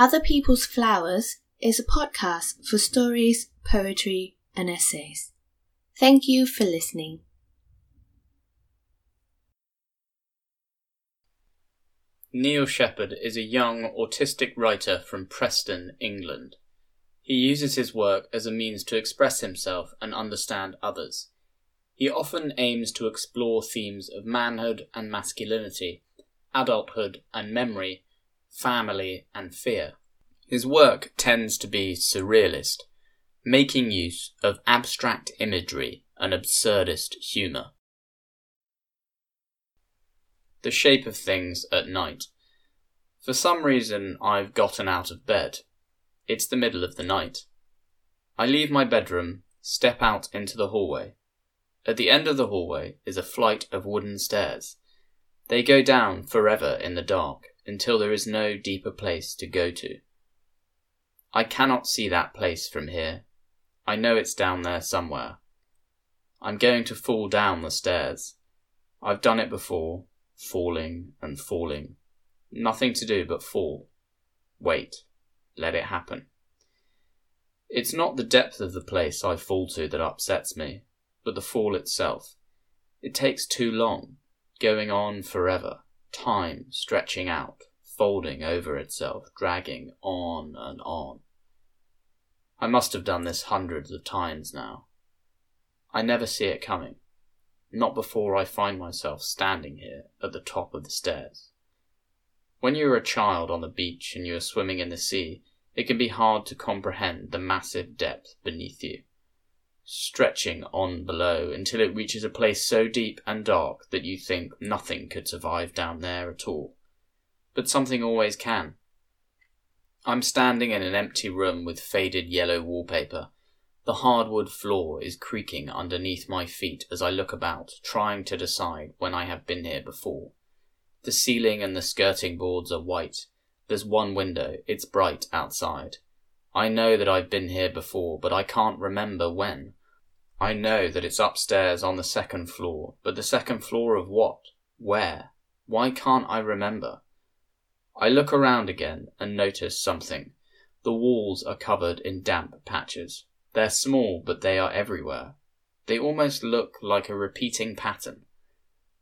Other People's Flowers is a podcast for stories, poetry, and essays. Thank you for listening. Neil Shepherd is a young autistic writer from Preston, England. He uses his work as a means to express himself and understand others. He often aims to explore themes of manhood and masculinity, adulthood and memory, family and fear. His work tends to be surrealist, making use of abstract imagery and absurdist humour. The shape of things at night. For some reason, I've gotten out of bed. It's the middle of the night. I leave my bedroom, step out into the hallway. At the end of the hallway is a flight of wooden stairs. They go down forever in the dark until there is no deeper place to go to. I cannot see that place from here. I know it's down there somewhere. I'm going to fall down the stairs. I've done it before, falling and falling. Nothing to do but fall. Wait. Let it happen. It's not the depth of the place I fall to that upsets me, but the fall itself. It takes too long, going on forever, time stretching out, folding over itself, dragging on and on. I must have done this hundreds of times now. I never see it coming, not before I find myself standing here at the top of the stairs. When you are a child on the beach and you are swimming in the sea, it can be hard to comprehend the massive depth beneath you, stretching on below until it reaches a place so deep and dark that you think nothing could survive down there at all. But something always can. I'm standing in an empty room with faded yellow wallpaper. The hardwood floor is creaking underneath my feet as I look about, trying to decide when I have been here before. The ceiling and the skirting boards are white. There's one window, it's bright outside. I know that I've been here before, but I can't remember when. I know that it's upstairs on the second floor, but the second floor of what? Where? Why can't I remember? I look around again and notice something. The walls are covered in damp patches. They're small, but they are everywhere. They almost look like a repeating pattern.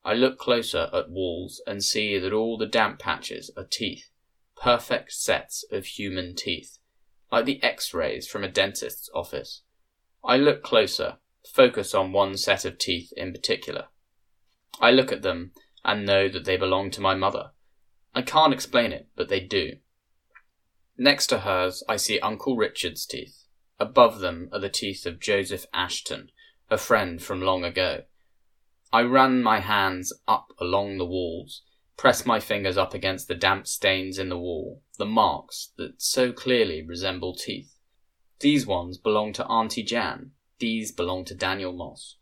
I look closer at walls and see that all the damp patches are teeth, perfect sets of human teeth, like the x-rays from a dentist's office. I look closer, focus on one set of teeth in particular. I look at them and know that they belong to my mother. I can't explain it, but they do. Next to hers, I see Uncle Richard's teeth. Above them are the teeth of Joseph Ashton, a friend from long ago. I run my hands up along the walls, press my fingers up against the damp stains in the wall, the marks that so clearly resemble teeth. These ones belong to Auntie Jan, these belong to Daniel Moss.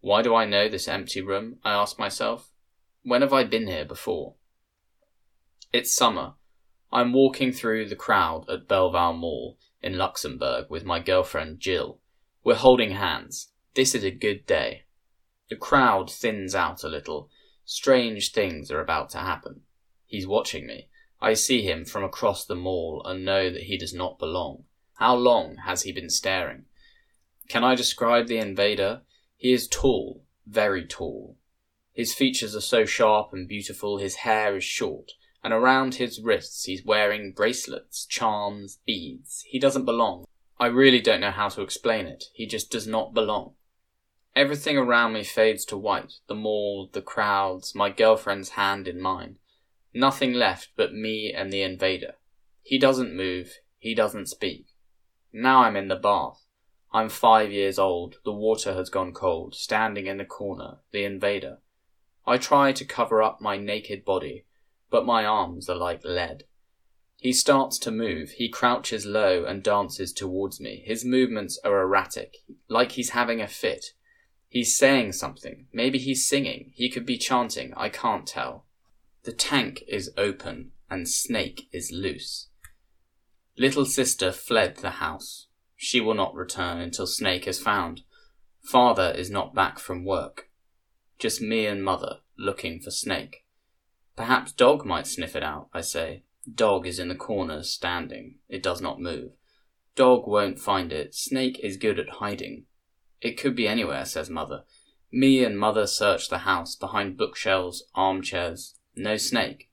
Why do I know this empty room? I ask myself. When have I been here before? It's summer. I'm walking through the crowd at Belval Mall in Luxembourg with my girlfriend Jill. We're holding hands. This is a good day. The crowd thins out a little. Strange things are about to happen. He's watching me. I see him from across the mall and know that he does not belong. How long has he been staring? Can I describe the invader? He is tall, very tall. His features are so sharp and beautiful, his hair is short, and around his wrists he's wearing bracelets, charms, beads. He doesn't belong. I really don't know how to explain it. He just does not belong. Everything around me fades to white the mall, the crowds, my girlfriend's hand in mine. Nothing left but me and the invader. He doesn't move, he doesn't speak. Now I'm in the bath. I'm five years old, the water has gone cold, standing in the corner, the invader. I try to cover up my naked body, but my arms are like lead. He starts to move. He crouches low and dances towards me. His movements are erratic, like he's having a fit. He's saying something. Maybe he's singing. He could be chanting. I can't tell. The tank is open and Snake is loose. Little sister fled the house. She will not return until Snake is found. Father is not back from work. Just me and mother looking for Snake. Perhaps Dog might sniff it out, I say. Dog is in the corner, standing. It does not move. Dog won't find it. Snake is good at hiding. It could be anywhere, says mother. Me and mother search the house, behind bookshelves, armchairs. No snake.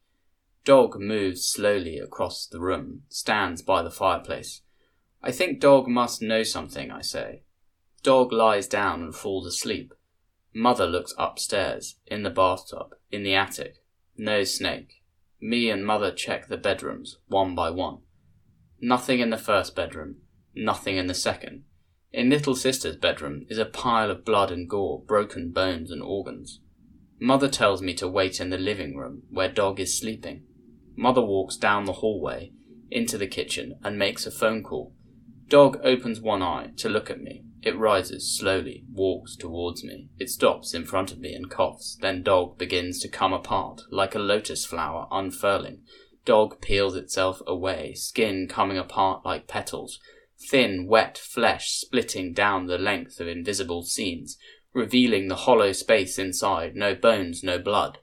Dog moves slowly across the room, stands by the fireplace. I think dog must know something, I say. Dog lies down and falls asleep. Mother looks upstairs, in the bathtub, in the attic. No snake. Me and mother check the bedrooms, one by one. Nothing in the first bedroom, nothing in the second. In little sister's bedroom is a pile of blood and gore, broken bones and organs. Mother tells me to wait in the living room, where dog is sleeping. Mother walks down the hallway, into the kitchen, and makes a phone call. Dog opens one eye to look at me. It rises slowly, walks towards me. It stops in front of me and coughs. Then dog begins to come apart, like a lotus flower unfurling. Dog peels itself away, skin coming apart like petals thin, wet flesh splitting down the length of invisible seams, revealing the hollow space inside, no bones, no blood.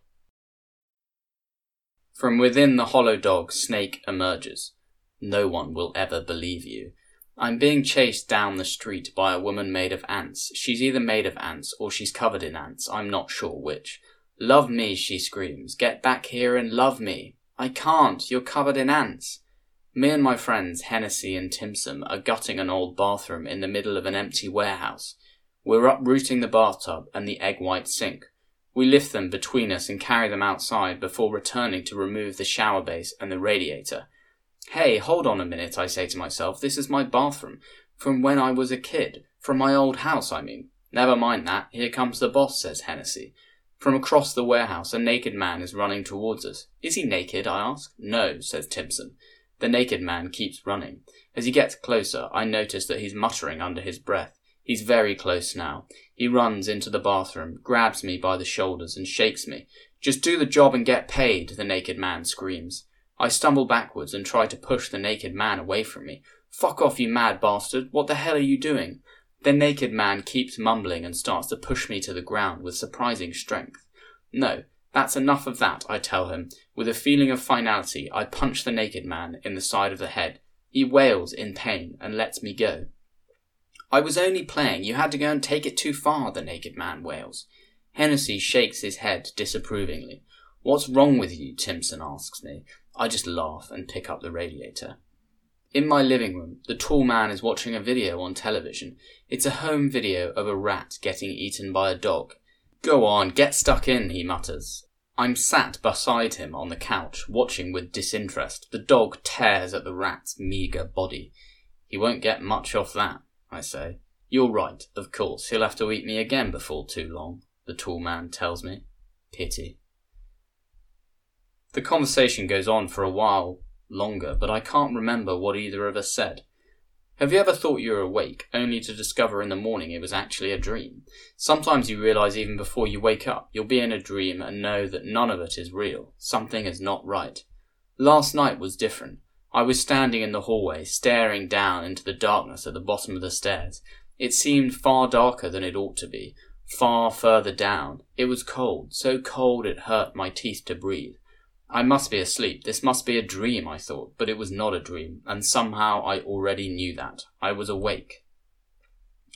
From within the hollow dog, Snake emerges. No one will ever believe you. I'm being chased down the street by a woman made of ants. She's either made of ants or she's covered in ants. I'm not sure which. Love me, she screams. Get back here and love me. I can't. You're covered in ants. Me and my friends Hennessy and Timson are gutting an old bathroom in the middle of an empty warehouse. We're uprooting the bathtub and the egg white sink. We lift them between us and carry them outside before returning to remove the shower base and the radiator. Hey, hold on a minute, I say to myself. This is my bathroom. From when I was a kid. From my old house, I mean. Never mind that. Here comes the boss, says Hennessy. From across the warehouse, a naked man is running towards us. Is he naked? I ask. No, says Timson. The naked man keeps running. As he gets closer, I notice that he's muttering under his breath. He's very close now. He runs into the bathroom, grabs me by the shoulders, and shakes me. Just do the job and get paid, the naked man screams. I stumble backwards and try to push the naked man away from me. Fuck off, you mad bastard! What the hell are you doing? The naked man keeps mumbling and starts to push me to the ground with surprising strength. No, that's enough of that, I tell him. With a feeling of finality, I punch the naked man in the side of the head. He wails in pain and lets me go. I was only playing. You had to go and take it too far, the naked man wails. Hennessy shakes his head disapprovingly. What's wrong with you? Timson asks me. I just laugh and pick up the radiator. In my living room, the tall man is watching a video on television. It's a home video of a rat getting eaten by a dog. Go on, get stuck in, he mutters. I'm sat beside him on the couch, watching with disinterest. The dog tears at the rat's meagre body. He won't get much off that, I say. You're right, of course. He'll have to eat me again before too long, the tall man tells me. Pity. The conversation goes on for a while longer, but I can't remember what either of us said. Have you ever thought you were awake, only to discover in the morning it was actually a dream? Sometimes you realize even before you wake up, you'll be in a dream and know that none of it is real. Something is not right. Last night was different. I was standing in the hallway, staring down into the darkness at the bottom of the stairs. It seemed far darker than it ought to be, far further down. It was cold, so cold it hurt my teeth to breathe. I must be asleep. This must be a dream, I thought, but it was not a dream, and somehow I already knew that. I was awake.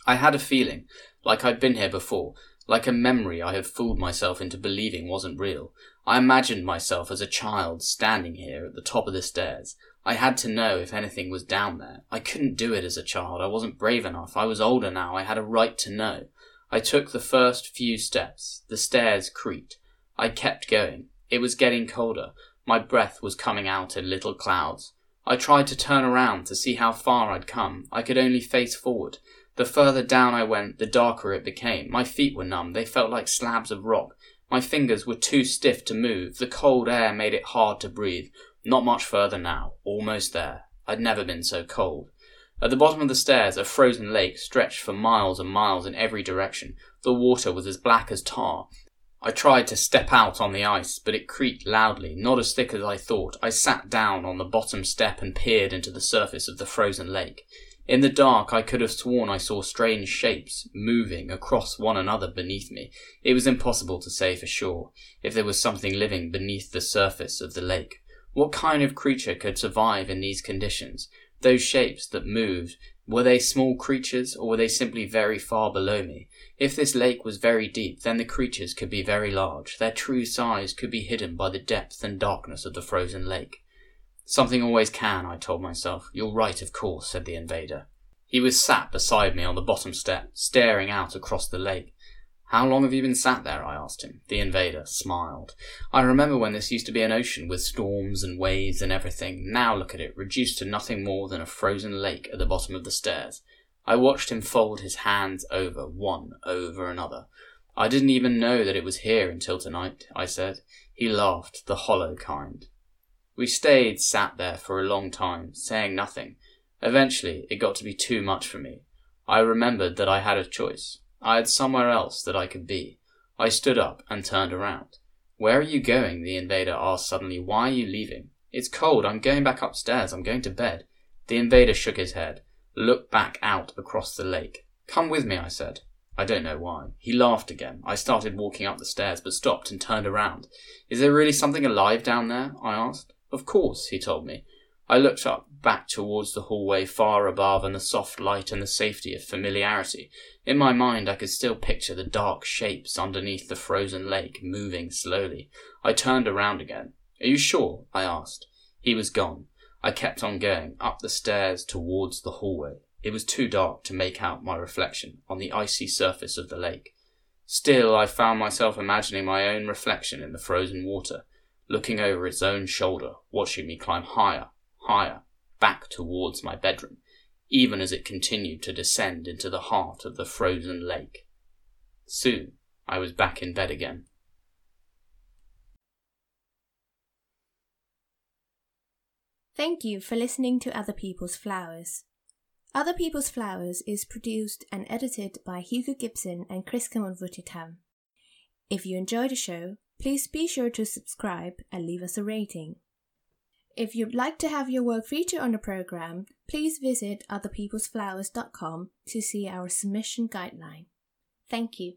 I had a feeling, like I'd been here before, like a memory I had fooled myself into believing wasn't real. I imagined myself as a child standing here at the top of the stairs. I had to know if anything was down there. I couldn't do it as a child. I wasn't brave enough. I was older now. I had a right to know. I took the first few steps. The stairs creaked. I kept going. It was getting colder. My breath was coming out in little clouds. I tried to turn around to see how far I'd come. I could only face forward. The further down I went, the darker it became. My feet were numb. They felt like slabs of rock. My fingers were too stiff to move. The cold air made it hard to breathe. Not much further now. Almost there. I'd never been so cold. At the bottom of the stairs, a frozen lake stretched for miles and miles in every direction. The water was as black as tar. I tried to step out on the ice, but it creaked loudly, not as thick as I thought. I sat down on the bottom step and peered into the surface of the frozen lake. In the dark, I could have sworn I saw strange shapes moving across one another beneath me. It was impossible to say for sure if there was something living beneath the surface of the lake. What kind of creature could survive in these conditions? Those shapes that moved, were they small creatures or were they simply very far below me? If this lake was very deep, then the creatures could be very large. Their true size could be hidden by the depth and darkness of the frozen lake. Something always can, I told myself. You're right, of course, said the invader. He was sat beside me on the bottom step, staring out across the lake. How long have you been sat there? I asked him. The invader smiled. I remember when this used to be an ocean with storms and waves and everything. Now look at it, reduced to nothing more than a frozen lake at the bottom of the stairs. I watched him fold his hands over, one over another. I didn't even know that it was here until tonight, I said. He laughed, the hollow kind. We stayed sat there for a long time, saying nothing. Eventually, it got to be too much for me. I remembered that I had a choice. I had somewhere else that I could be. I stood up and turned around. Where are you going? the invader asked suddenly. Why are you leaving? It's cold. I'm going back upstairs. I'm going to bed. The invader shook his head, looked back out across the lake. Come with me, I said. I don't know why. He laughed again. I started walking up the stairs, but stopped and turned around. Is there really something alive down there? I asked. Of course, he told me. I looked up, back towards the hallway far above and the soft light and the safety of familiarity. In my mind, I could still picture the dark shapes underneath the frozen lake moving slowly. I turned around again. Are you sure? I asked. He was gone. I kept on going, up the stairs towards the hallway. It was too dark to make out my reflection on the icy surface of the lake. Still, I found myself imagining my own reflection in the frozen water, looking over its own shoulder, watching me climb higher higher, back towards my bedroom, even as it continued to descend into the heart of the frozen lake. Soon I was back in bed again. Thank you for listening to Other People's Flowers. Other People's Flowers is produced and edited by Hugo Gibson and Chris Kamonvutitam. If you enjoy the show, please be sure to subscribe and leave us a rating. If you'd like to have your work featured on the program, please visit otherpeoplesflowers.com to see our submission guideline. Thank you.